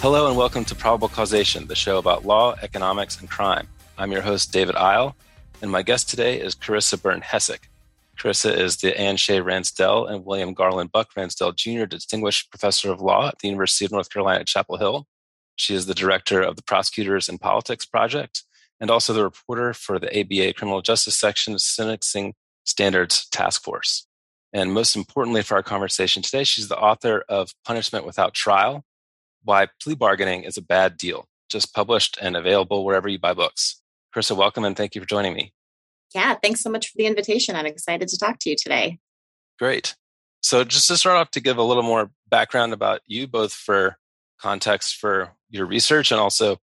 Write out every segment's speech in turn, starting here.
Hello and welcome to Probable Causation, the show about law, economics, and crime. I'm your host, David Isle, and my guest today is Carissa Byrne Hessick. Carissa is the Anne Shea Ransdell and William Garland Buck Ransdell Jr. Distinguished Professor of Law at the University of North Carolina at Chapel Hill. She is the director of the Prosecutors and Politics Project and also the reporter for the ABA Criminal Justice Section Sentencing Standards Task Force. And most importantly for our conversation today, she's the author of Punishment Without Trial why plea bargaining is a bad deal, just published and available wherever you buy books. Carissa, welcome and thank you for joining me. Yeah, thanks so much for the invitation. I'm excited to talk to you today. Great. So, just to start off, to give a little more background about you, both for context for your research and also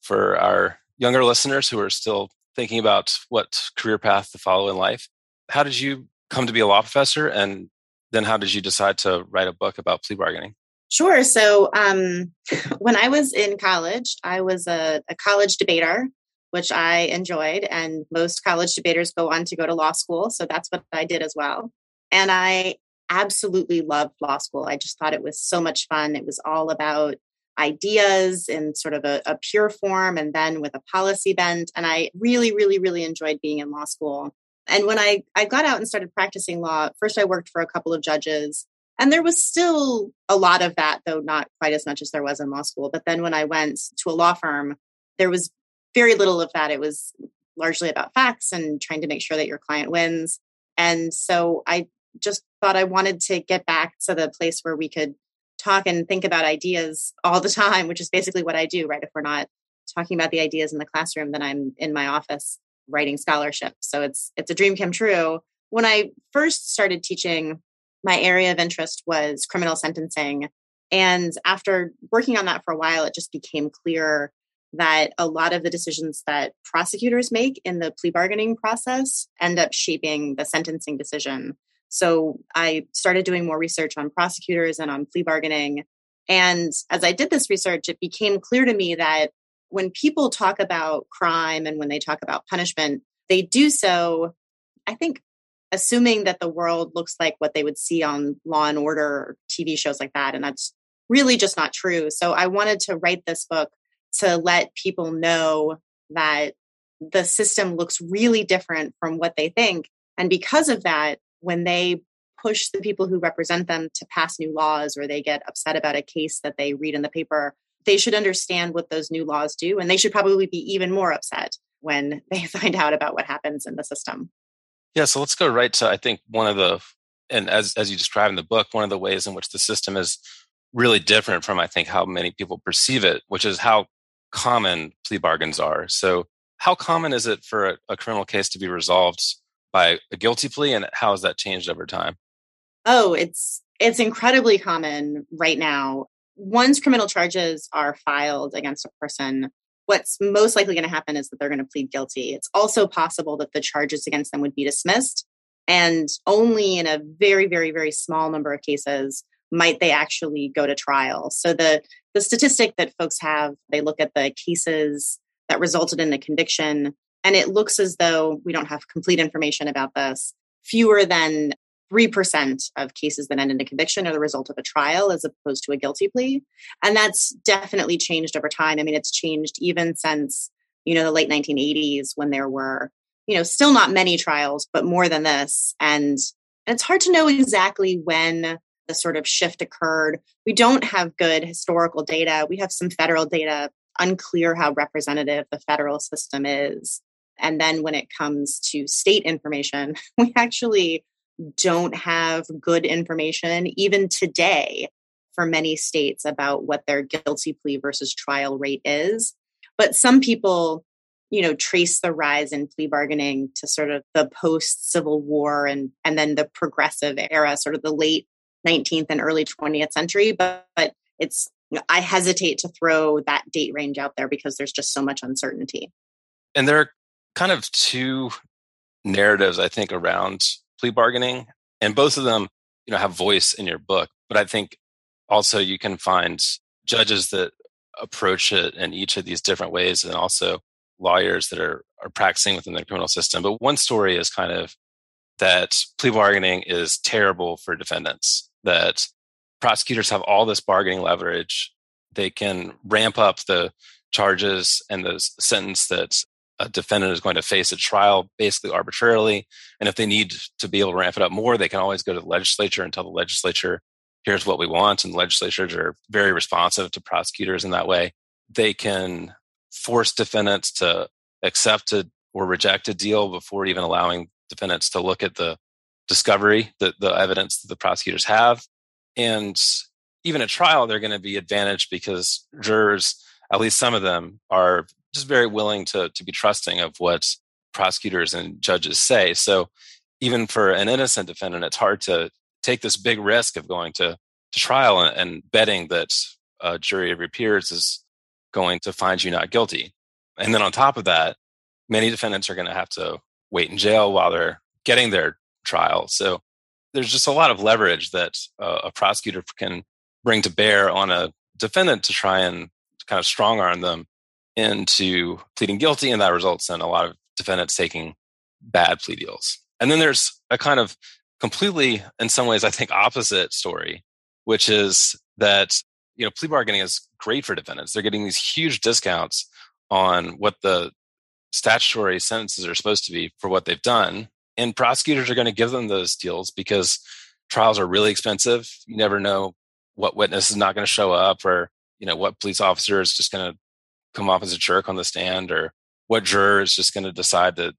for our younger listeners who are still thinking about what career path to follow in life. How did you come to be a law professor? And then how did you decide to write a book about plea bargaining? Sure. So um, when I was in college, I was a, a, college debater, which I enjoyed. And most college debaters go on to go to law school. So that's what I did as well. And I absolutely loved law school. I just thought it was so much fun. It was all about ideas in sort of a, a pure form and then with a policy bent. And I really, really, really enjoyed being in law school. And when I, I got out and started practicing law, first I worked for a couple of judges and there was still a lot of that, though not quite as much as there was in law school. But then when I went to a law firm, there was very little of that. It was largely about facts and trying to make sure that your client wins. And so I just thought I wanted to get back to the place where we could talk and think about ideas all the time, which is basically what I do, right? If we're not talking about the ideas in the classroom, then I'm in my office writing scholarship. So it's it's a dream come true. When I first started teaching my area of interest was criminal sentencing. And after working on that for a while, it just became clear that a lot of the decisions that prosecutors make in the plea bargaining process end up shaping the sentencing decision. So I started doing more research on prosecutors and on plea bargaining. And as I did this research, it became clear to me that when people talk about crime and when they talk about punishment, they do so, I think, assuming that the world looks like what they would see on Law and Order TV shows like that. And that's really just not true. So I wanted to write this book to let people know that the system looks really different from what they think. And because of that, when they push the people who represent them to pass new laws or they get upset about a case that they read in the paper, they should understand what those new laws do. And they should probably be even more upset when they find out about what happens in the system. Yeah, so let's go right to I think one of the and as as you describe in the book, one of the ways in which the system is really different from I think how many people perceive it, which is how common plea bargains are. So how common is it for a, a criminal case to be resolved by a guilty plea and how has that changed over time? Oh, it's it's incredibly common right now. Once criminal charges are filed against a person, what's most likely going to happen is that they're going to plead guilty. It's also possible that the charges against them would be dismissed. And only in a very, very, very small number of cases might they actually go to trial. So the, the statistic that folks have, they look at the cases that resulted in a conviction, and it looks as though we don't have complete information about this. Fewer than 3% of cases that end in a conviction are the result of a trial as opposed to a guilty plea. And that's definitely changed over time. I mean, it's changed even since, you know, the late 1980s when there were, you know, still not many trials, but more than this. And, and it's hard to know exactly when the sort of shift occurred. We don't have good historical data. We have some federal data, unclear how representative the federal system is. And then when it comes to state information, we actually don't have good information, even today, for many states about what their guilty plea versus trial rate is. But some people, you know, trace the rise in plea bargaining to sort of the post Civil War and, and then the progressive era, sort of the late 19th and early 20th century. But, but it's, I hesitate to throw that date range out there because there's just so much uncertainty. And there are kind of two narratives, I think, around plea bargaining, and both of them, you know, have voice in your book. But I think also you can find judges that approach it in each of these different ways, and also lawyers that are are practicing within the criminal system. But one story is kind of that plea bargaining is terrible for defendants. That prosecutors have all this bargaining leverage. they can ramp up the charges and the sentence that a defendant is going to face at trial basically arbitrarily. And if they need to be able to ramp it up more, they can always go to the legislature and tell the legislature, here's what we want. And legislatures are very responsive to prosecutors in that way. They can force defendants to accept a, or reject a deal before even allowing defendants to look at the discovery, the, the evidence that the prosecutors have. And even at trial, they're going to be advantaged because jurors, at least some of them, are just very willing to, to be trusting of what prosecutors and judges say. So even for an innocent defendant, it's hard to take this big risk of going to, to trial and, and betting that a jury of your peers is going to find you not guilty. And then on top of that, many defendants are going to have to wait in jail while they're getting their trial. So there's just a lot of leverage that uh, a prosecutor can bring to bear on a defendant to try and kind of strong arm them into pleading guilty. And that results in a lot of defendants taking bad plea deals. And then there's a kind of completely, in some ways, I think, opposite story, which is that you know plea bargaining is great for defendants. They're getting these huge discounts on what the statutory sentences are supposed to be for what they've done. And prosecutors are going to give them those deals because trials are really expensive. You never know what witness is not going to show up or, you know, what police officer is just going to come off as a jerk on the stand or what juror is just going to decide that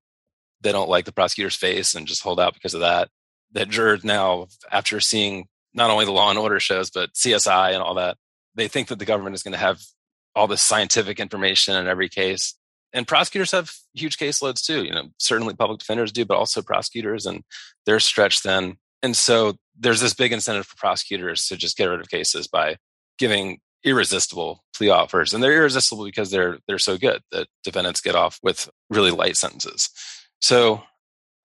they don't like the prosecutor's face and just hold out because of that. That juror now, after seeing not only the law and order shows, but CSI and all that, they think that the government is going to have all this scientific information in every case and prosecutors have huge caseloads too. You know, certainly public defenders do, but also prosecutors, and they're stretched then. And so there's this big incentive for prosecutors to just get rid of cases by giving irresistible plea offers, and they're irresistible because they're they're so good that defendants get off with really light sentences. So,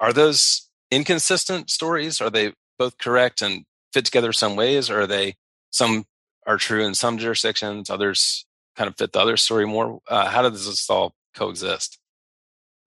are those inconsistent stories? Are they both correct and fit together some ways, or are they some are true in some jurisdictions, others kind of fit the other story more? Uh, how does this all coexist.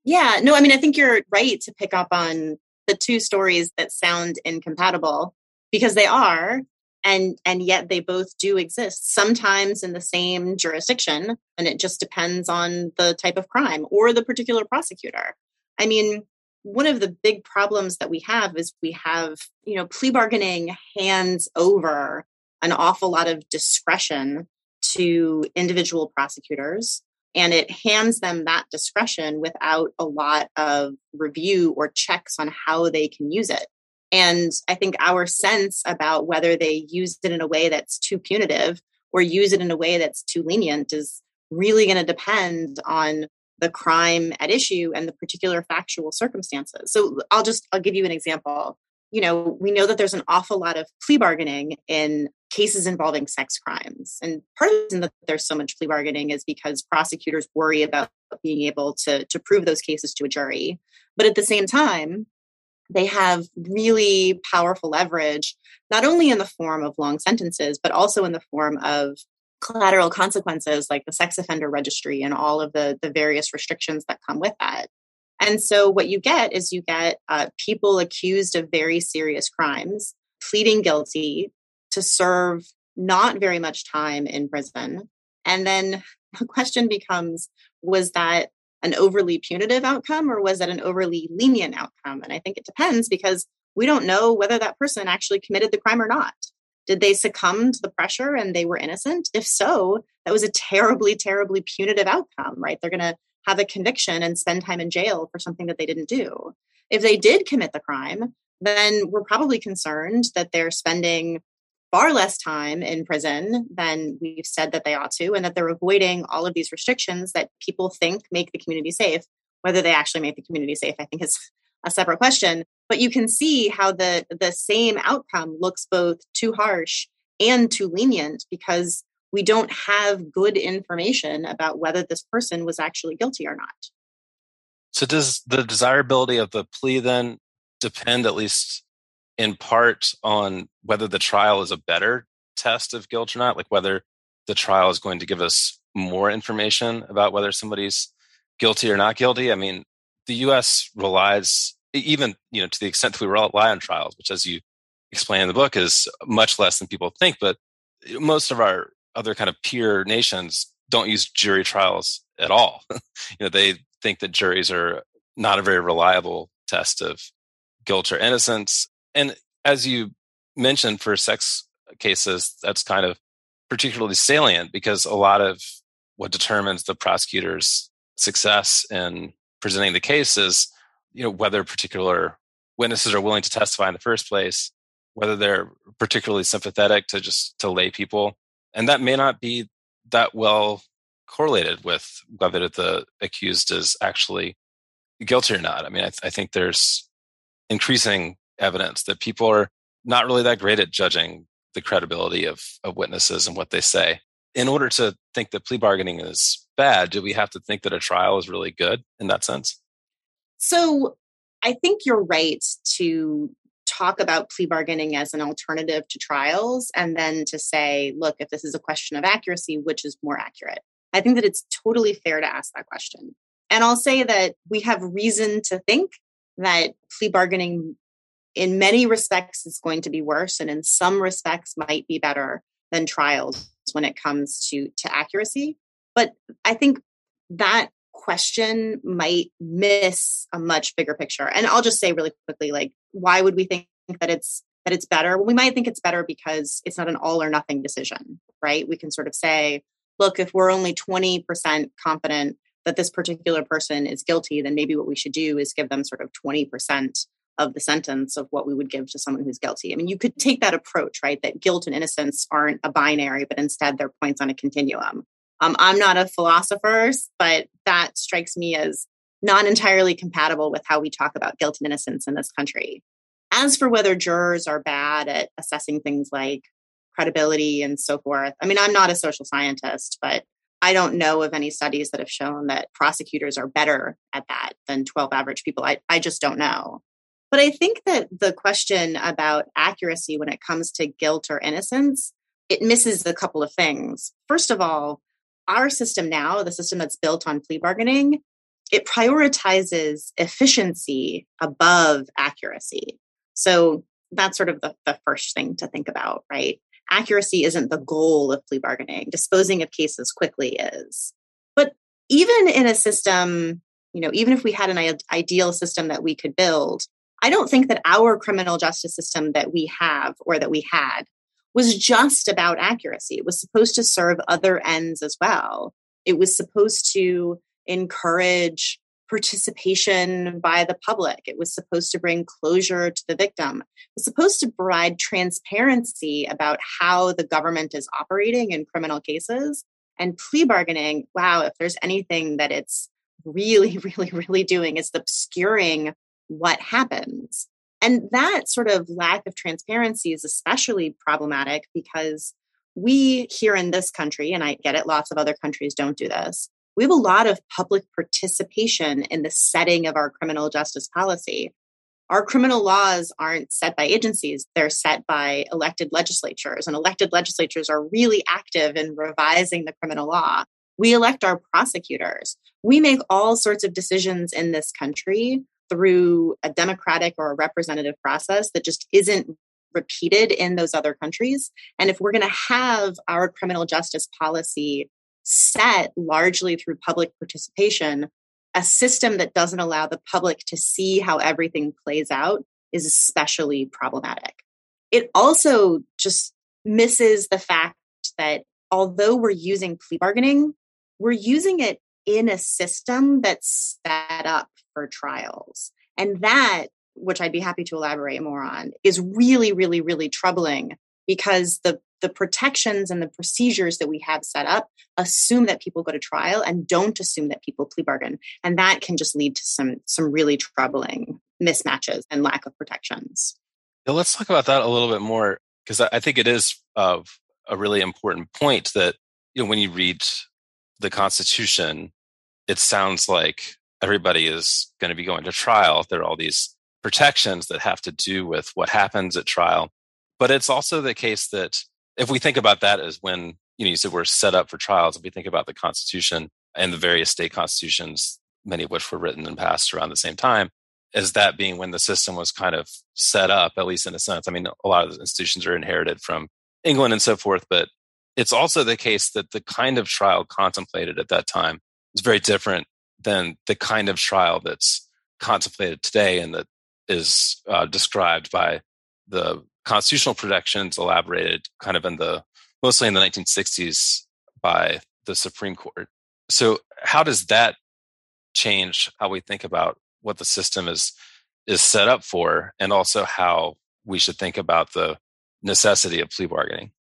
Yeah, no, I mean, I think you're right to pick up on the two stories that sound incompatible because they are and and yet they both do exist sometimes in the same jurisdiction and it just depends on the type of crime or the particular prosecutor i mean one of the big problems that we have is we have you know plea bargaining hands over an awful lot of discretion to individual prosecutors and it hands them that discretion without a lot of review or checks on how they can use it. And I think our sense about whether they use it in a way that's too punitive or use it in a way that's too lenient is really going to depend on the crime at issue and the particular factual circumstances. So I'll just I'll give you an example you know, we know that there's an awful lot of plea bargaining in cases involving sex crimes. And part of the reason that there's so much plea bargaining is because prosecutors worry about being able to, to prove those cases to a jury. But at the same time, they have really powerful leverage, not only in the form of long sentences, but also in the form of collateral consequences like the sex offender registry and all of the, the various restrictions that come with that. And so what you get is you get uh, people accused of very serious crimes pleading guilty to serve not very much time in prison. And then the question becomes was that an overly punitive outcome or was that an overly lenient outcome? And I think it depends because we don't know whether that person actually committed the crime or not. Did they succumb to the pressure and they were innocent? If so, that was a terribly, terribly punitive outcome, right? They're going to have a conviction and spend time in jail for something that they didn't do. If they did commit the crime, then we're probably concerned that they're spending far less time in prison than we've said that they ought to, and that they're avoiding all of these restrictions that people think make the community safe. Whether they actually make the community safe, I think is a separate question. But you can see how the the same outcome looks both too harsh and too lenient because we don't have good information about whether this person was actually guilty or not. So, does the desirability of the plea then depend, at least in part, on whether the trial is a better test of guilt or not? Like whether the trial is going to give us more information about whether somebody's guilty or not guilty? I mean, the US relies, even you know, to the extent that we rely on trials, which, as you explain in the book, is much less than people think. But eh, most of our other kind of peer nations don't use jury trials at all. you know, they think that juries are not a very reliable test of guilt or innocence. And as you mentioned for sex cases, that's kind of particularly salient because a lot of what determines the prosecutor's success in presenting the case is, you know, whether particular witnesses are willing to testify in the first place, whether they're particularly sympathetic to just to lay people. And that may not be that well correlated with whether the accused is actually guilty or not. I mean, I, th- I think there's increasing evidence that people are not really that great at judging the credibility of, of witnesses and what they say. In order to think that plea bargaining is bad, do we have to think that a trial is really good in that sense? So I think you're right to talk about plea bargaining as an alternative to trials and then to say, look, if this is a question of accuracy, which is more accurate? I think that it's totally fair to ask that question. And I'll say that we have reason to think that plea bargaining in many respects is going to be worse and in some respects might be better than trials when it comes to to accuracy. But i think that question might miss a much bigger picture. And i'll just say really quickly like why would we think that it's that it's better? Well we might think it's better because it's not an all or nothing decision right? We can sort of say look if we're only 20% confident that this particular person is guilty then maybe what we should do is give them sort of 20% of the sentence of what we would give to someone who's guilty. I mean, you could take that approach, right? That guilt and innocence aren't a binary, but instead they're points on a continuum. Um, I'm not a philosopher, but that strikes me as not entirely compatible with how we talk about guilt and innocence in this country. As for whether jurors are bad at assessing things like credibility and so forth, I mean, I'm not a social scientist, but I don't know of any studies that have shown that prosecutors are better at that than 12 average people. I, I just don't know. But I think that the question about accuracy when it comes to guilt or innocence, it misses a couple of things. First of all, our system now, the system that's built on plea bargaining, it prioritizes efficiency above accuracy. So that's sort of the, the first thing to think about, right? Accuracy isn't the goal of plea bargaining. Disposing of cases quickly is. But even in a system, you know, even if we had an ideal system that we could build, I don't think that our criminal justice system that we have or that we had was just about accuracy. It was supposed to serve other ends as well. It was supposed to encourage participation by the public. It was supposed to bring closure to the victim. It was supposed to provide transparency about how the government is operating in criminal cases. And plea bargaining, wow, if there's anything that it's really, really, really doing, is obscuring what happens. And that sort of lack of transparency is especially problematic because we here in this country, and I get it, lots of other countries don't do this, we have a lot of public participation in the setting of our criminal justice policy. Our criminal laws aren't set by agencies, they're set by elected legislatures, and elected legislatures are really active in revising the criminal law. We elect our prosecutors. We make all sorts of decisions in this country through a democratic or a representative process that just isn't repeated in those other countries. And if we're going to have our criminal justice policy set largely through public participation, a system that doesn't allow the public to see how everything plays out is especially problematic. It also just misses the fact that although we're using plea bargaining, we're using it in a system that's set up for trials. And that, which I'd be happy to elaborate more on, is really, really, really troubling because the the protections and the procedures that we have set up assume that people go to trial and don't assume that people plea bargain and that can just lead to some some really troubling mismatches and lack of protections yeah, let's talk about that a little bit more because I think it is of a really important point that you know when you read the constitution it sounds like everybody is going to be going to trial. There are all these protections that have to do with what happens at trial. But it's also the case that if we think about that as when, you know, you said we're set up for trials, if we think about the Constitution and the various state constitutions, many of which were written and passed around the same time, as that being when the system was kind of set up, at least in a sense. I mean, a lot of the institutions are inherited from England and so forth, but it's also the case that the kind of trial contemplated at that time is very different than the kind of trial that's contemplated today and that is uh, described by the constitutional protections elaborated kind of in the mostly in the 1960s by the Supreme Court. So how does that change how we think about what the system is is set up for and also how we should think about the necessity of plea bargaining?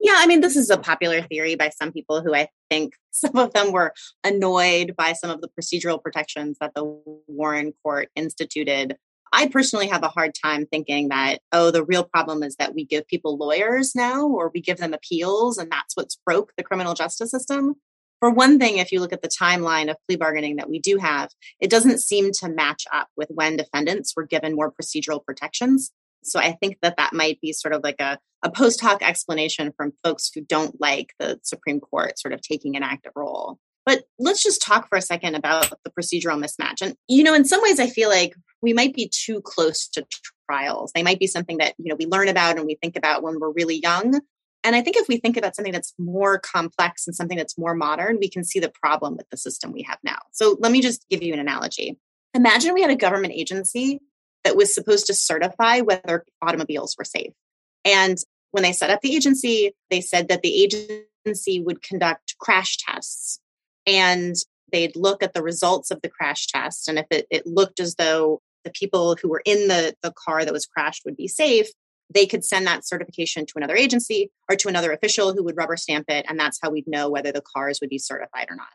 Yeah, I mean, this is a popular theory by some people who I think some of them were annoyed by some of the procedural protections that the Warren Court instituted. I personally have a hard time thinking that, oh, the real problem is that we give people lawyers now or we give them appeals and that's what's broke the criminal justice system. For one thing, if you look at the timeline of plea bargaining that we do have, it doesn't seem to match up with when defendants were given more procedural protections. So I think that that might be sort of like a, a post hoc explanation from folks who don't like the Supreme Court sort of taking an active role. But let's just talk for a second about the procedural mismatch. And, you know, in some ways, I feel like we might be too close to trials. They might be something that, you know, we learn about and we think about when we're really young. And I think if we think about something that's more complex and something that's more modern, we can see the problem with the system we have now. So let me just give you an analogy. Imagine we had a government agency that was supposed to certify whether automobiles were safe. And when they set up the agency, they said that the agency would conduct crash tests and they'd look at the results of the crash test. And if it, it looked as though the people who were in the, the car that was crashed would be safe, they could send that certification to another agency or to another official who would rubber stamp it. And that's how we'd know whether the cars would be certified or not.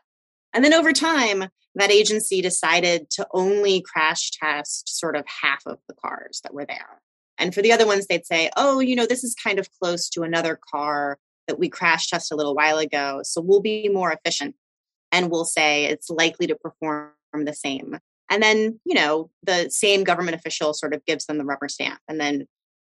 And then over time, that agency decided to only crash test sort of half of the cars that were there. And for the other ones, they'd say, oh, you know, this is kind of close to another car that we crash tested a little while ago. So we'll be more efficient and we'll say it's likely to perform the same. And then, you know, the same government official sort of gives them the rubber stamp. And then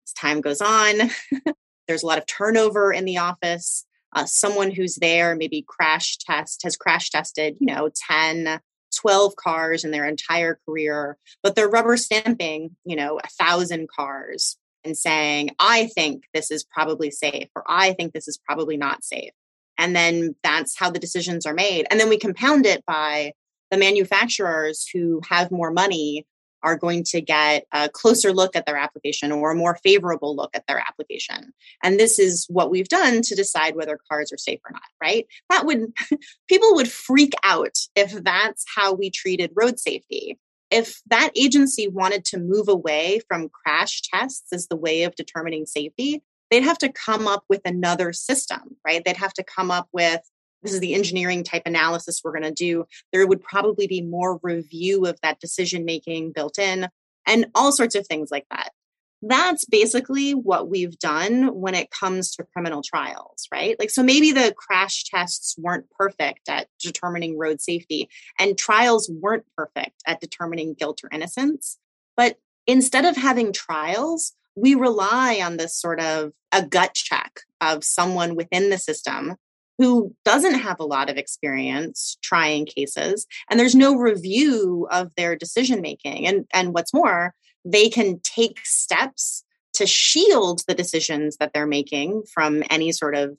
as time goes on, there's a lot of turnover in the office uh, someone who's there maybe crash test has crash tested you know 10 12 cars in their entire career but they're rubber stamping you know a thousand cars and saying i think this is probably safe or i think this is probably not safe. And then that's how the decisions are made. And then we compound it by the manufacturers who have more money are going to get a closer look at their application or a more favorable look at their application. And this is what we've done to decide whether cars are safe or not, right? That would, people would freak out if that's how we treated road safety. If that agency wanted to move away from crash tests as the way of determining safety, they'd have to come up with another system, right? They'd have to come up with this is the engineering type analysis we're going to do, there would probably be more review of that decision making built in and all sorts of things like that. That's basically what we've done when it comes to criminal trials, right? Like, so maybe the crash tests weren't perfect at determining road safety, and trials weren't perfect at determining guilt or innocence. But instead of having trials, we rely on this sort of a gut check of someone within the system who doesn't have a lot of experience trying cases and there's no review of their decision making and and what's more they can take steps to shield the decisions that they're making from any sort of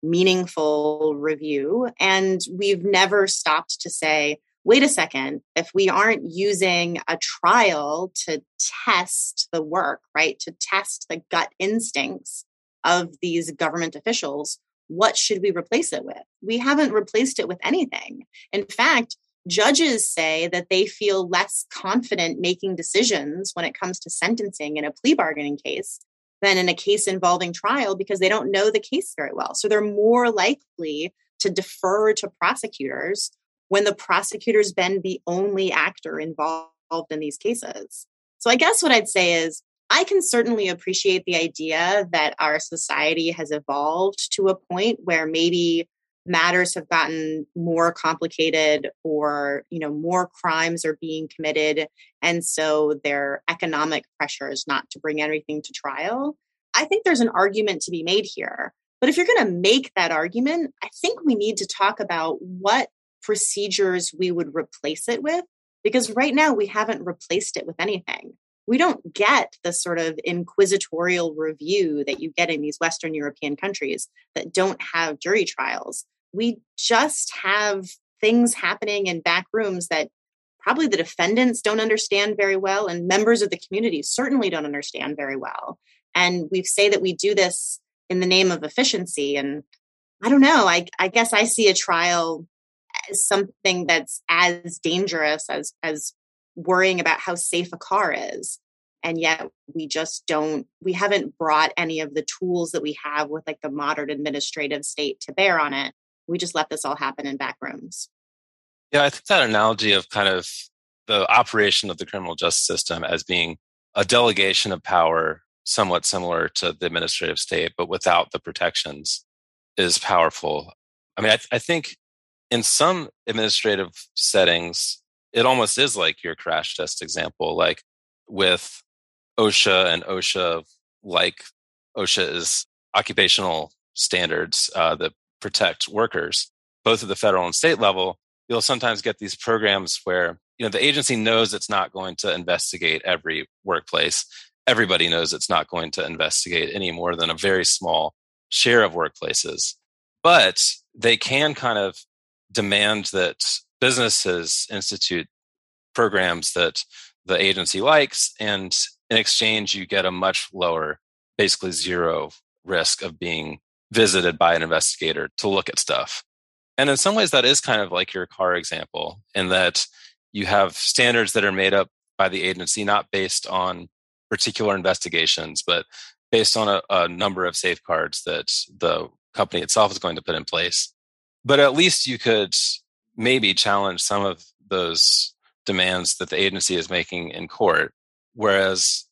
meaningful review and we've never stopped to say wait a second if we aren't using a trial to test the work right to test the gut instincts of these government officials what should we replace it with? We haven't replaced it with anything. In fact, judges say that they feel less confident making decisions when it comes to sentencing in a plea bargaining case than in a case involving trial because they don't know the case very well. So they're more likely to defer to prosecutors when the prosecutor's been the only actor involved in these cases. So I guess what I'd say is I can certainly appreciate the idea that our society has evolved to a point where maybe matters have gotten more complicated or you know more crimes are being committed and so there are economic pressures not to bring everything to trial. I think there's an argument to be made here but if you're going to make that argument i think we need to talk about what procedures we would replace it with because right now we haven't replaced it with anything we don't get the sort of inquisitorial review that you get in these Western European countries that don't have jury trials. We just have things happening in back rooms that probably the defendants don't understand very well, and members of the community certainly don't understand very well. And we say that we do this in the name of efficiency. And I don't know, I, I guess I see a trial as something that's as dangerous as, as worrying about how safe a car is. And yet we just don't, we haven't brought any of the tools that we have with like the modern administrative state to bear on it. We just let this all happen in back rooms. Yeah, I think that analogy of kind of the operation of the criminal justice system as being a delegation of power, somewhat similar to the administrative state, but without the protections, is powerful. I mean, I, th- I think in some administrative settings, it almost is like your crash test example, like with OSHA and OSHA, like OSHA is occupational standards uh, that protect workers, both at the federal and state level. You'll sometimes get these programs where you know the agency knows it's not going to investigate every workplace. Everybody knows it's not going to investigate any more than a very small share of workplaces. But they can kind of demand that businesses institute programs that the agency likes and in exchange you get a much lower basically zero risk of being visited by an investigator to look at stuff and in some ways, that is kind of like your car example, in that you have standards that are made up by the agency, not based on particular investigations, but based on a, a number of safeguards that the company itself is going to put in place. But at least you could maybe challenge some of those demands that the agency is making in court. Whereas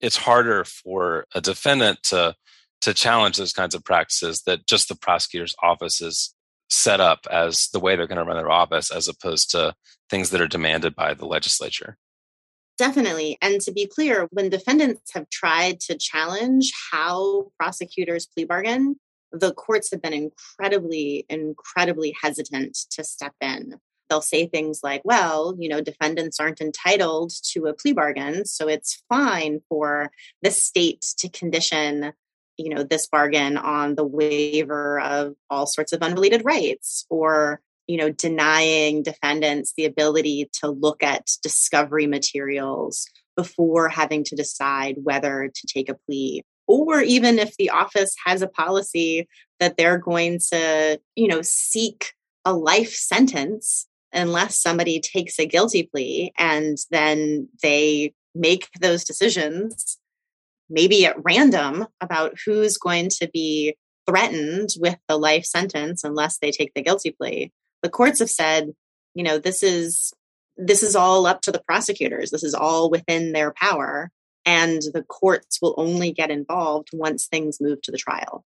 it's harder for a defendant to to challenge those kinds of practices that just the prosecutor's office is set up as the way they're going to run their office as opposed to things that are demanded by the legislature. Definitely. And to be clear, when defendants have tried to challenge how prosecutors plea bargain, the courts have been incredibly, incredibly hesitant to step in. They'll say things like, well, you know, defendants aren't entitled to a plea bargain, so it's fine for the state to condition you know this bargain on the waiver of all sorts of unrelated rights or you know denying defendants the ability to look at discovery materials before having to decide whether to take a plea or even if the office has a policy that they're going to you know seek a life sentence unless somebody takes a guilty plea and then they make those decisions maybe at random about who's going to be threatened with the life sentence unless they take the guilty plea. The courts have said, you know, this is this is all up to the prosecutors. This is all within their power and the courts will only get involved once things move to the trial.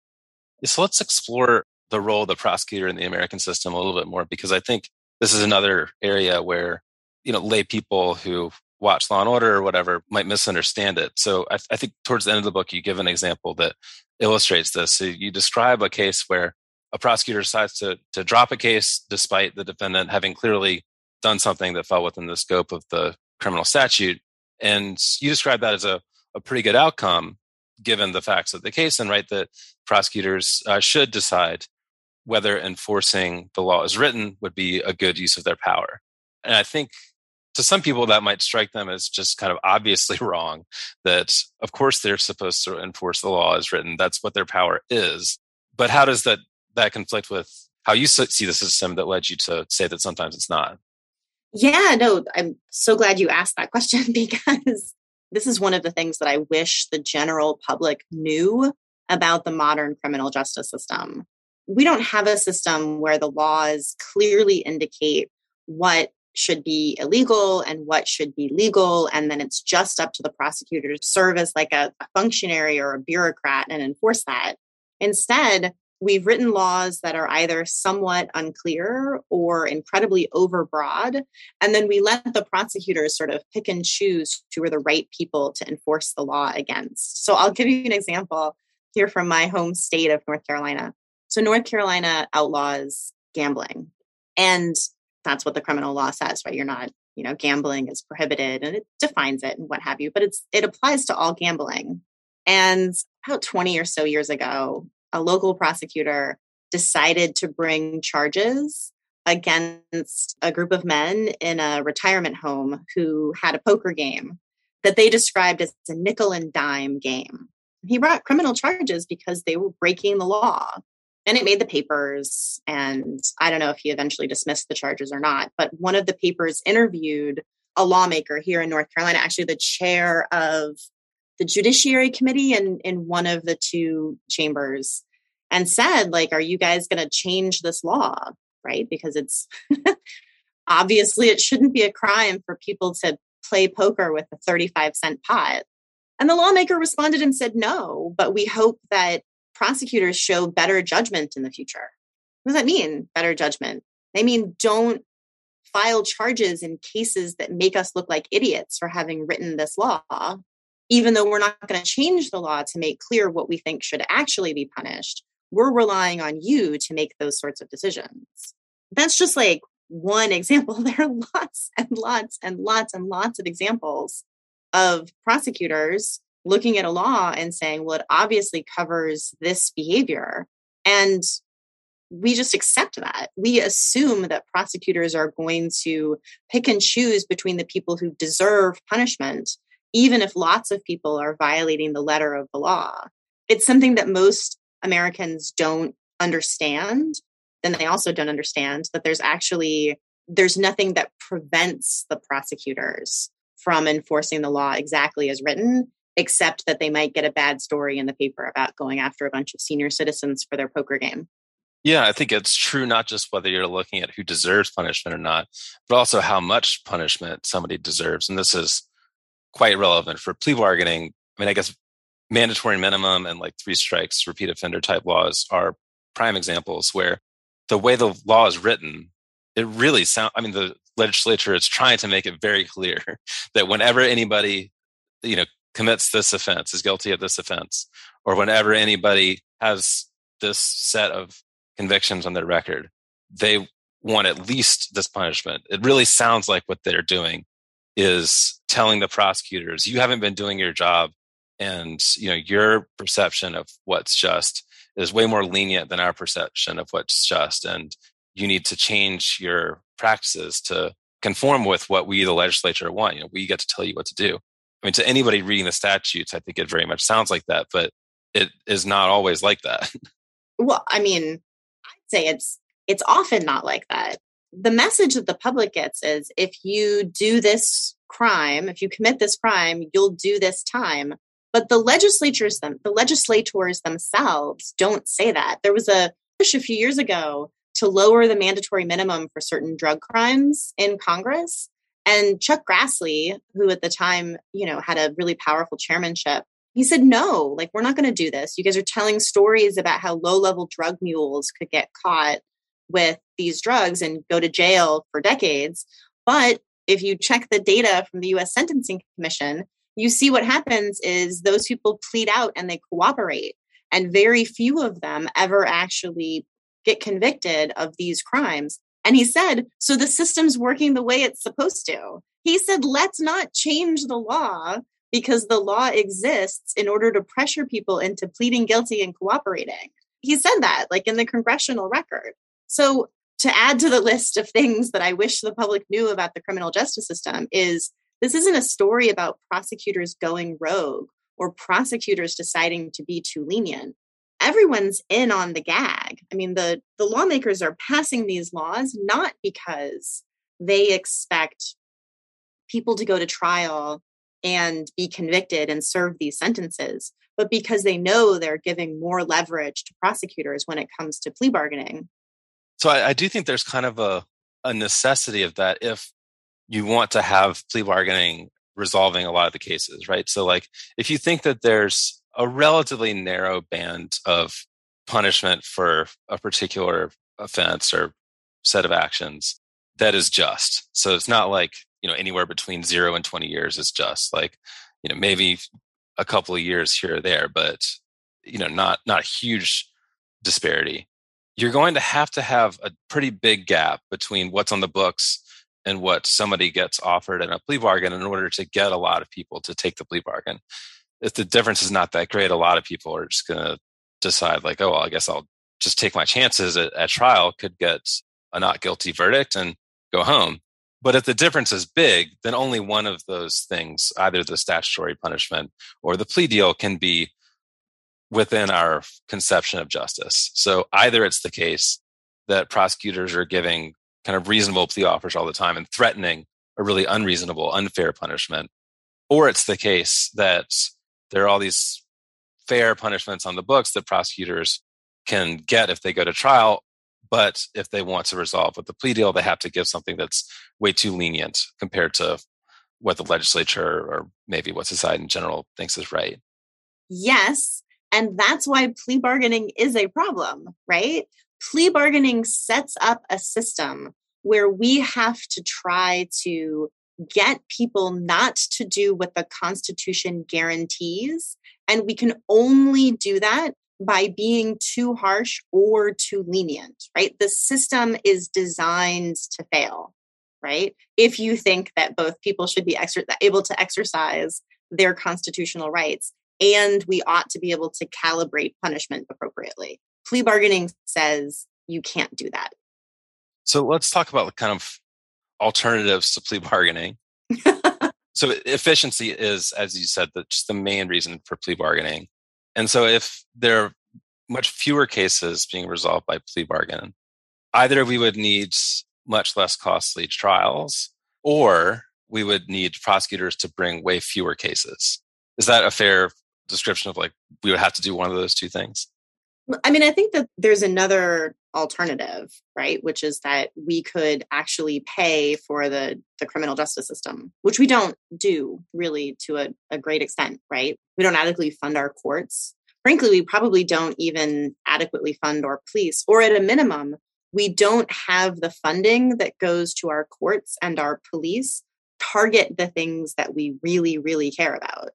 So let's explore the role of the prosecutor in the American system a little bit more because I think this is another area where you know lay people who watch Law and Order or whatever might misunderstand it. So I, I, think towards the end of the book, you give an example that illustrates this. So you describe a case where a prosecutor decides to, to drop a case despite the defendant having clearly done something that fell within the scope of the criminal statute. And you describe that as a, a pretty good outcome given the facts of the case and right that prosecutors uh, should decide whether enforcing the law as written would be a good use of their power. And I think to some people that might strike them as just kind of obviously wrong that of course they're supposed to enforce the law as written. That's what their power is. But how does that that conflict with how you see the system that led you to say that sometimes it's not yeah no i'm so glad you asked that question because this is one of the things that i wish the general public knew about the modern criminal justice system we don't have a system where the laws clearly indicate what should be illegal and what should be legal. And then it's just up to the prosecutor to serve as like a, functionary or a bureaucrat and enforce that. Instead, we've written laws that are either somewhat unclear or incredibly overbroad. And then we let the prosecutors sort of pick and choose who are the right people to enforce the law against. So I'll give you an example here from my home state of North Carolina. So North Carolina outlaws gambling. And that's what the criminal law says, right? You're not you know, gambling is prohibited and it defines it and what have you, but it's it applies to all gambling. And about 20 or so years ago, a local prosecutor decided to bring charges against a group of men in a retirement home who had a poker game that they described as a nickel and dime game. He brought criminal charges because they were breaking the law. And it made the papers. And I don't know if he eventually dismissed the charges or not, but one of the papers interviewed a lawmaker here in North Carolina, actually the chair of the Judiciary Committee in, in one of the two chambers, and said, like, are you guys going to change this law? Right? Because it's obviously it shouldn't be a crime for people to play poker with a 35 cent pot. And the lawmaker responded and said, no, but we hope that prosecutors show better judgment in the future. What does that mean, better judgment? They mean don't file charges in cases that make us look like idiots for having written this law, even though we're not going to change the law to make clear what we think should actually be punished. We're relying on you to make those sorts of decisions. That's just like one example. There are lots and lots and lots and lots of examples of prosecutors looking at a law and saying, well, it obviously covers this behavior. And we just accept that. We assume that prosecutors are going to pick and choose between the people who deserve punishment, even if lots of people are violating the letter of the law. It's something that most Americans don't understand. Then they also don't understand that there's actually there's nothing that prevents the prosecutors from enforcing the law exactly as written except that they might get a bad story in the paper about going after a bunch of senior citizens for their poker game. Yeah, I think it's true not just whether you're looking at who deserves punishment or not, but also how much punishment somebody deserves. And this is quite relevant for plea bargaining. I mean, I guess mandatory minimum and like three strikes, repeat offender type laws are prime examples where the way the law is written, it really sounds, I mean, the legislature is trying to make it very clear that whenever anybody, you know, commits this offense, is guilty of this offense, or whenever anybody has this set of convictions on their record, they want at least this punishment. It really sounds like what they're doing is telling the prosecutors, you haven't been doing your job and you know your perception of what's just is way more lenient than our perception of what's just and you need to change your practices to conform with what we the legislature want you know we get to tell you what to do I mean, to anybody reading the statutes, I think it very much sounds like that, but it is not always like that. Well, I mean, I'd say it's it's often not like that. The message that the public gets is if you do this crime, if you commit this crime, you'll do this time. But the legislatures them the legislators themselves don't say that. There was a push a few years ago to lower the mandatory minimum for certain drug crimes in Congress. And Chuck Grassley, who at the time, you know, had a really powerful chairmanship, he said, no, like, we're not going to do this. You guys are telling stories about how low level drug mules could get caught with these drugs and go to jail for decades. But if you check the data from the US Sentencing Commission, you see what happens is those people plead out and they cooperate. And very few of them ever actually get convicted of these crimes. And he said, so the system's working the way it's supposed to. He said, let's not change the law because the law exists in order to pressure people into pleading guilty and cooperating. He said that, like in the congressional record. So, to add to the list of things that I wish the public knew about the criminal justice system, is this isn't a story about prosecutors going rogue or prosecutors deciding to be too lenient everyone's in on the gag. I mean, the, the lawmakers are passing these laws not because they expect people to go to trial and be convicted and serve these sentences, but because they know they're giving more leverage to prosecutors when it comes to plea bargaining. So I, I do think there's kind of a, a necessity of that if you want to have plea bargaining resolving a lot of the cases, right? So, like, if you think that there's a relatively narrow band of punishment for a particular offense or set of actions that is just. So it's not like, you know, anywhere between zero and 20 years is just like, you know, maybe a couple of years here or there, but, you know, not, not huge disparity. You're going to have to have a pretty big gap between what's on the books and what somebody gets offered in a plea bargain in order to get a lot of people to take the plea bargain. If the difference is not that great, a lot of people are just going to decide, like, oh, well, I guess I'll just take my chances at, at trial, could get a not guilty verdict and go home. But if the difference is big, then only one of those things, either the statutory punishment or the plea deal, can be within our conception of justice. So either it's the case that prosecutors are giving kind of reasonable plea offers all the time and threatening a really unreasonable, unfair punishment, or it's the case that there are all these fair punishments on the books that prosecutors can get if they go to trial. But if they want to resolve with the plea deal, they have to give something that's way too lenient compared to what the legislature or maybe what society in general thinks is right. Yes. And that's why plea bargaining is a problem, right? Plea bargaining sets up a system where we have to try to get people not to do what the Constitution guarantees. And we can only do that by being too harsh or too lenient, right? The system is designed to fail, right? If you think that both people should be exer- able to exercise their constitutional rights and we ought to be able to calibrate punishment appropriately. Plea bargaining says you can't do that. So let's talk about the kind of alternatives to plea bargaining. so efficiency is, as you said, the, just the main reason for plea bargaining. And so if there are much fewer cases being resolved by plea bargain, either we would need much less costly trials or we would need prosecutors to bring way fewer cases. Is that a fair description of like we would have to do one of those two things? I mean, I think that there's another alternative, right? Which is that we could actually pay for the, the criminal justice system, which we don't do really to a, a great extent, right? We don't adequately fund our courts. Frankly, we probably don't even adequately fund our police, or at a minimum, we don't have the funding that goes to our courts and our police target the things that we really, really care about.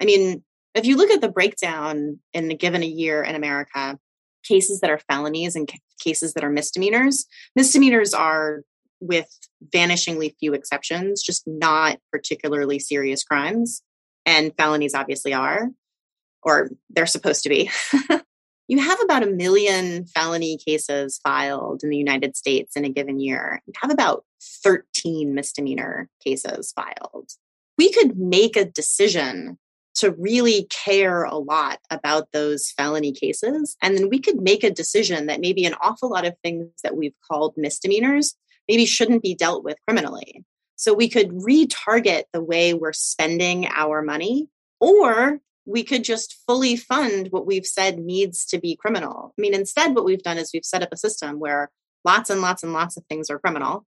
I mean, if you look at the breakdown in the given a year in America, cases that are felonies and cases that are misdemeanors, misdemeanors are with vanishingly few exceptions, just not particularly serious crimes. And felonies obviously are, or they're supposed to be. you have about a million felony cases filed in the United States in a given year. You have about 13 misdemeanor cases filed. We could make a decision to really care a lot about those felony cases. And then we could make a decision that maybe an awful lot of things that we've called misdemeanors maybe shouldn't be dealt with criminally. So we could retarget the way we're spending our money, or we could just fully fund what we've said needs to be criminal. I mean, instead, what we've done is we've set up a system where lots and lots and lots of things are criminal.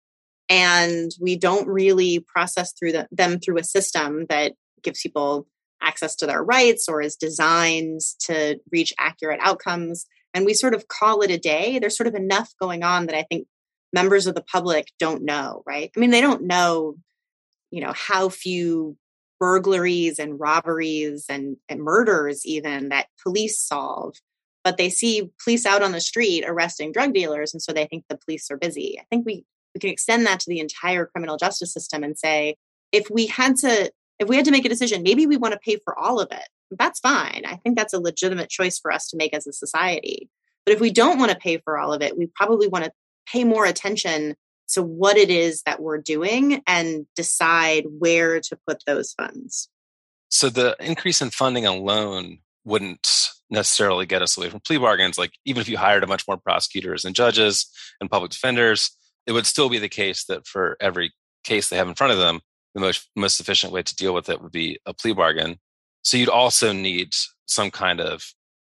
And we don't really process through the, them through a system that gives people access to their rights or is designed to reach accurate outcomes. And we sort of call it a day. There's sort of enough going on that I think members of the public don't know, right? I mean, they don't know, you know, how few burglaries and robberies and, and murders even that police solve but they see police out on the street arresting drug dealers and so they think the police are busy i think we we can extend that to the entire criminal justice system and say if we had to if we had to make a decision, maybe we want to pay for all of it. That's fine. I think that's a legitimate choice for us to make as a society. But if we don't want to pay for all of it, we probably want to pay more attention to what it is that we're doing and decide where to put those funds. So the increase in funding alone wouldn't necessarily get us away from plea bargains. Like even if you hired a much more prosecutors and judges and public defenders, it would still be the case that for every case they have in front of them, the most most efficient way to deal with it would be a plea bargain. So you'd also need some kind of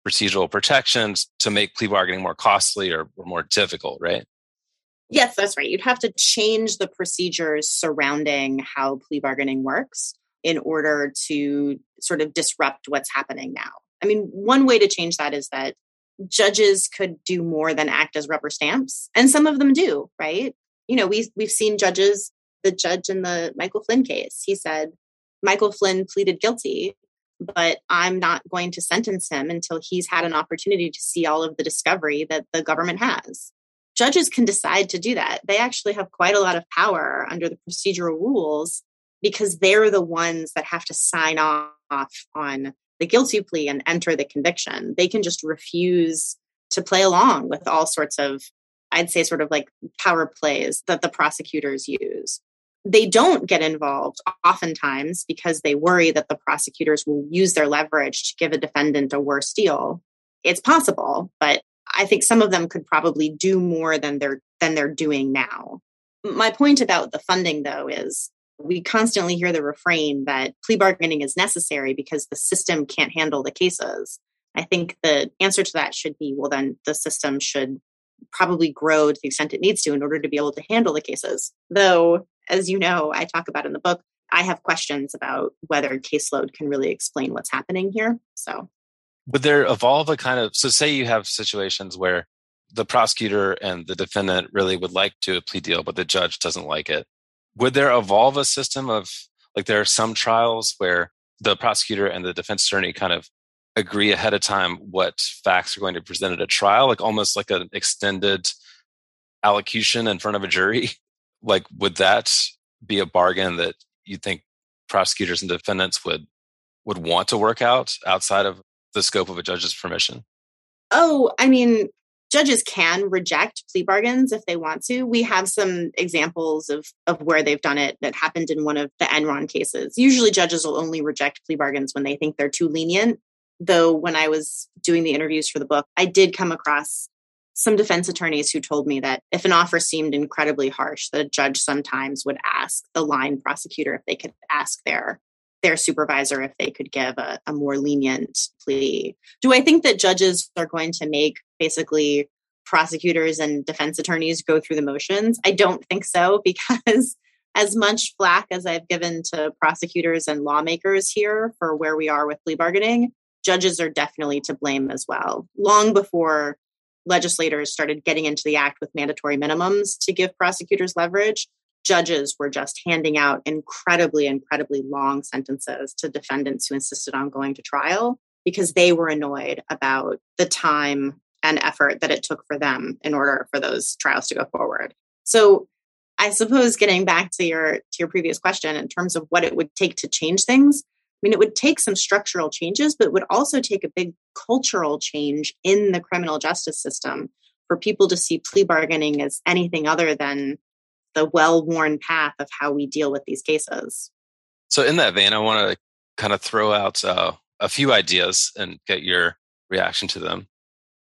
procedural protections to make plea bargaining more costly or, or more difficult, right? Yes, that's right. You'd have to change the procedures surrounding how plea bargaining works in order to sort of disrupt what's happening now. I mean, one way to change that is that judges could do more than act as rubber stamps, and some of them do, right? You know, we we've seen judges the judge in the Michael Flynn case. He said, Michael Flynn pleaded guilty, but I'm not going to sentence him until he's had an opportunity to see all of the discovery that the government has. judges can decide to do that. They actually have quite a lot of power under the procedural rules because they're the ones that have to sign off on the guilty plea and enter the conviction. They can just refuse to play along with all sorts of, I'd say, sort of like power plays that the prosecutors use. They don't get involved oftentimes because they worry that the prosecutors will use their leverage to give a defendant a worse deal. It's possible, but I think some of them could probably do more than they're than they're doing now. My point about the funding though is we constantly hear the refrain that plea bargaining is necessary because the system can't handle the cases. I think the answer to that should be well, then the system should probably grow to the extent it needs to in order to be able to handle the cases. Though, as you know, I talk about in the book, I have questions about whether caseload can really explain what's happening here. So, would there evolve a kind of so, say you have situations where the prosecutor and the defendant really would like to a plea deal, but the judge doesn't like it would there evolve a system of like there are some trials where the prosecutor and the defense attorney kind of agree ahead of time what facts are going to be presented at trial like almost like an extended allocution in front of a jury like would that be a bargain that you think prosecutors and defendants would would want to work out outside of the scope of a judge's permission oh i mean judges can reject plea bargains if they want to. We have some examples of of where they've done it that happened in one of the Enron cases. Usually judges will only reject plea bargains when they think they're too lenient. Though when I was doing the interviews for the book, I did come across some defense attorneys who told me that if an offer seemed incredibly harsh, a judge sometimes would ask the line prosecutor if they could ask their their supervisor if they could give a, a more lenient plea. Do I think that judges are going to make basically prosecutors and defense attorneys go through the motions? I don't think so because as much flack as I've given to prosecutors and lawmakers here for where we are with plea bargaining, judges are definitely to blame as well. Long before legislators started getting into the act with mandatory minimums to give prosecutors leverage, judges were just handing out incredibly, incredibly long sentences to defendants who insisted on going to trial because they were annoyed about the time and effort that it took for them in order for those trials to go forward. So I suppose getting back to your to your previous question in terms of what it would take to change things, mean it would take some structural changes, but it would also take a big cultural change in the criminal justice system for people to see plea bargaining as anything other than the well-worn path of how we deal with these cases. So, in that vein, I want to kind of throw out uh, a few ideas and get your reaction to them.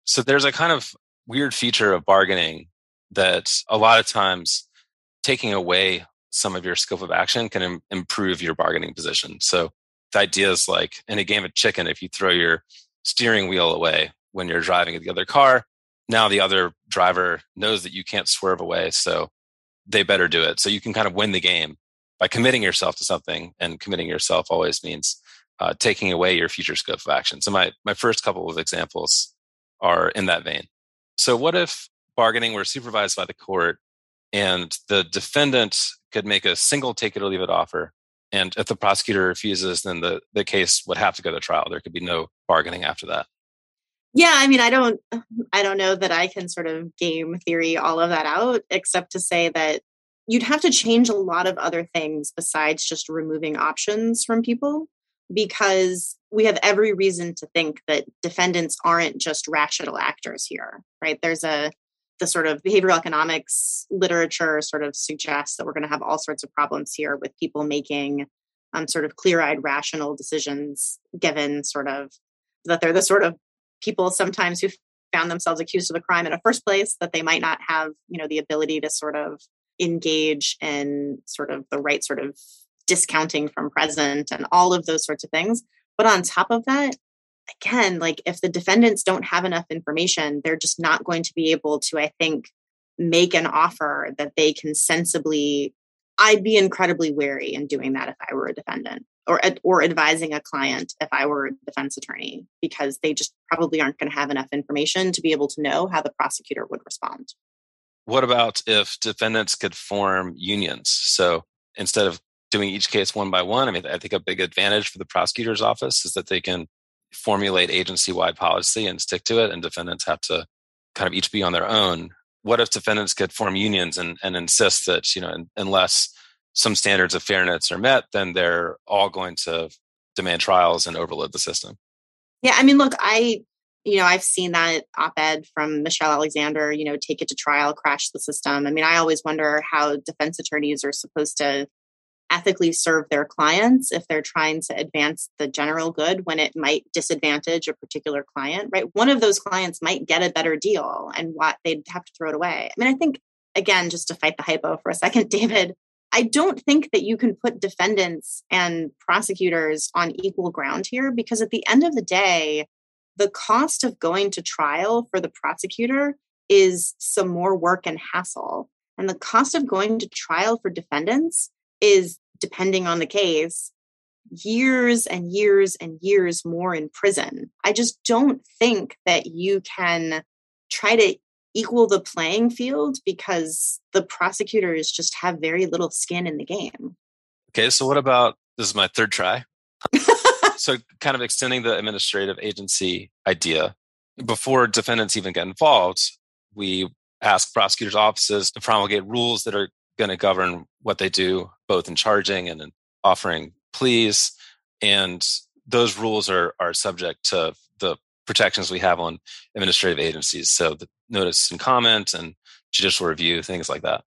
So, there's a kind of weird feature of bargaining that a lot of times taking away some of your scope of action can Im- improve your bargaining position. So, the idea is like in a game of chicken, if you throw your steering wheel away when you're driving the other car, now the other driver knows that you can't swerve away. So they better do it. So you can kind of win the game by committing yourself to something, and committing yourself always means uh, taking away your future scope of action. So my my first couple of examples are in that vein. So what if bargaining were supervised by the court, and the defendant could make a single take it or leave it offer, and if the prosecutor refuses, then the the case would have to go to trial. There could be no bargaining after that yeah i mean i don't i don't know that i can sort of game theory all of that out except to say that you'd have to change a lot of other things besides just removing options from people because we have every reason to think that defendants aren't just rational actors here right there's a the sort of behavioral economics literature sort of suggests that we're going to have all sorts of problems here with people making um, sort of clear-eyed rational decisions given sort of that they're the sort of people sometimes who found themselves accused of a crime in a first place that they might not have you know the ability to sort of engage in sort of the right sort of discounting from present and all of those sorts of things. But on top of that again like if the defendants don't have enough information they're just not going to be able to i think make an offer that they can sensibly i'd be incredibly wary in doing that if i were a defendant or or advising a client if I were a defense attorney because they just probably aren't going to have enough information to be able to know how the prosecutor would respond. What about if defendants could form unions? So instead of doing each case one by one, I mean, I think a big advantage for the prosecutor's office is that they can formulate agency wide policy and stick to it, and defendants have to kind of each be on their own. what if defendants could form unions and, and insist that, you know, unless some standards of fairness are met, then they're all going to demand trials and overload the system? Yeah, I mean, look, I you know, I've seen that op-ed from Michelle Alexander, you know, take it to trial, crash the system. I mean, I always wonder how defense attorneys are supposed to ethically serve their clients if they're trying to advance the general good when it might disadvantage a particular client, right? One of those clients might get a better deal and what they'd have to throw it away. I mean, I think again, just to fight the hypo for a second, David, I don't think that you can put defendants and prosecutors on equal ground here because at the end of the day, the cost of going to trial for the prosecutor is some more work and hassle. And the cost of going to trial for defendants is, depending on the case, years and years and years more in prison. I just don't think that you can try to equal the playing field because the prosecutors just have very little skin in the game. Okay, so what about this is my third try. so kind of extending the administrative agency idea before defendants even get involved we ask prosecutors offices to promulgate rules that are going to govern what they do both in charging and in offering pleas and those rules are are subject to the protections we have on administrative agencies. So the notice and comment and judicial review things like that.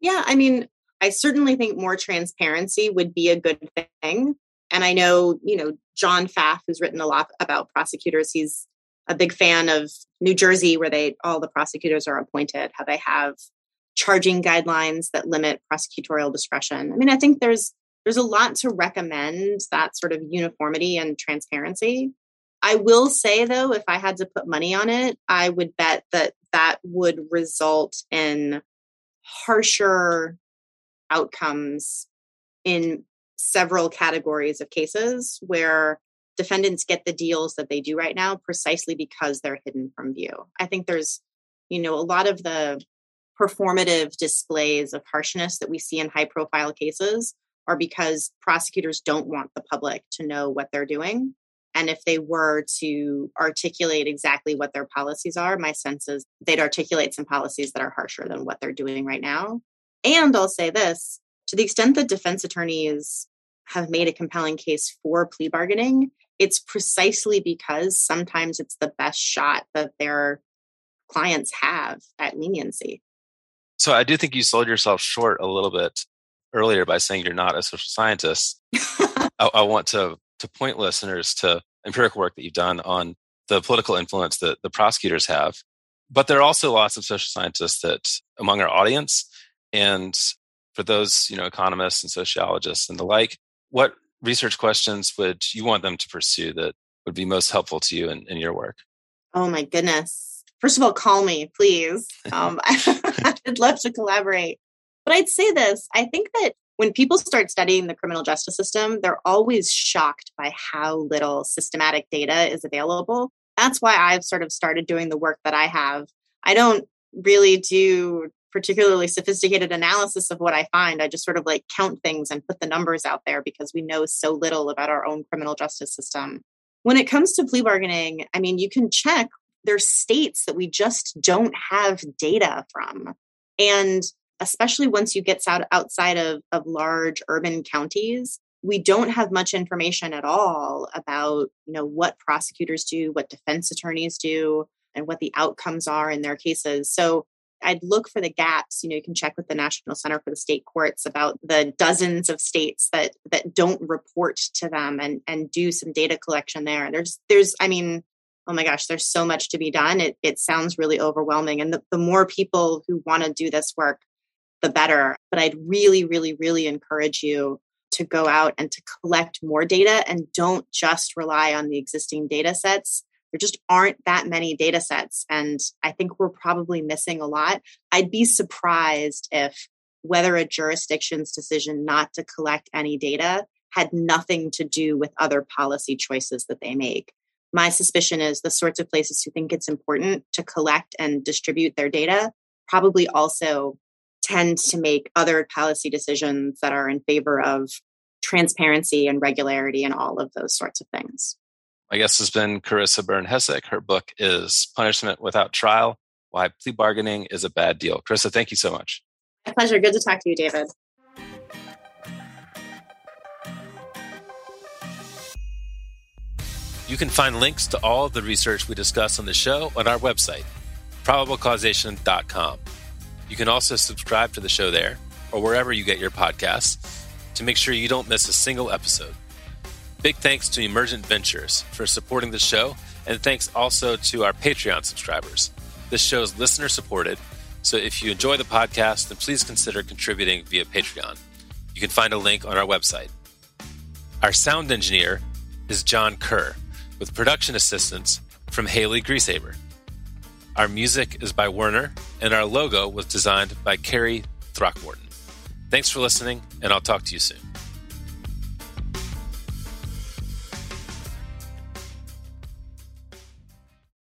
Yeah i mean i certainly think more transparency would be a good thing. And I know, you know, John Pfaff, who's written a lot about prosecutors, he's a big fan of New Jersey, where they all the prosecutors are appointed, how they have charging guidelines that limit prosecutorial discretion. I mean, I think there's there's a lot to recommend that sort of uniformity and transparency. I will say though, if I had to put money on it, I would bet that that would result in harsher outcomes in several categories of cases where defendants get the deals that they do right now precisely because they're hidden from view. I think there's, you know, a lot of the performative displays of harshness that we see in high profile cases are because prosecutors don't want the public to know what they're doing. And if they were to articulate exactly what their policies are, my sense is they'd articulate some policies that are harsher than what they're doing right now. And I'll say this to the extent that defense attorneys have made a compelling case for plea bargaining, it's precisely because sometimes it's the best shot that their clients have at leniency. So I do think you sold yourself short a little bit earlier by saying you're not a social scientist. I, I, want to to point listeners to empirical work that you've done on the political influence that the prosecutors have. But there are also lots of social scientists that among our audience. And for those, you know, economists and sociologists and the like, what research questions would you want them to pursue that would be most helpful to you in, in your work? Oh my goodness. First of all, call me, please. Um, I'd love to collaborate. But I'd say this I think that when people start studying the criminal justice system, they're always shocked by how little systematic data is available. That's why I've sort of started doing the work that I have. I don't really do particularly sophisticated analysis of what I find. I just sort of like count things and put the numbers out there because we know so little about our own criminal justice system. When it comes to plea bargaining, I mean, you can check there's states that we just don't have data from. And especially once you get out outside of, of large urban counties, we don't have much information at all about, you know, what prosecutors do, what defense attorneys do, and what the outcomes are in their cases. So I'd look for the gaps. You know, you can check with the National Center for the State Courts about the dozens of states that that don't report to them and and do some data collection there. There's there's I mean, oh my gosh, there's so much to be done. It it sounds really overwhelming. And the, the more people who want to do this work, the better. But I'd really, really, really encourage you to go out and to collect more data and don't just rely on the existing data sets there just aren't that many data sets. And I think we're probably missing a lot. I'd be surprised if whether a jurisdiction's decision not to collect any data had nothing to do with other policy choices that they make. My suspicion is the sorts of places who think it's important to collect and distribute their data probably also tend to make other policy decisions that are in favor of transparency and regularity and all of those sorts of things. My guest has been Carissa Byrne Hessick. Her book is Punishment Without Trial why plea bargaining is a bad deal. Carissa, thank you so much. My pleasure. Good to talk to you, David. You can find links to all of the research we discuss on the show on our website, probablecausation.com. You can also subscribe to the show there or wherever you get your podcasts to make sure you don't miss a single episode. Big thanks to Emergent Ventures for supporting the show, and thanks also to our Patreon subscribers. This show is listener supported, so if you enjoy the podcast, then please consider contributing via Patreon. You can find a link on our website. Our sound engineer is Jon Keur, with production assistance from Haley Grieshaber. Our music is by Werner, and our logo was designed by Carrie Throckmorton. Thanks for listening, and I'll talk to you soon.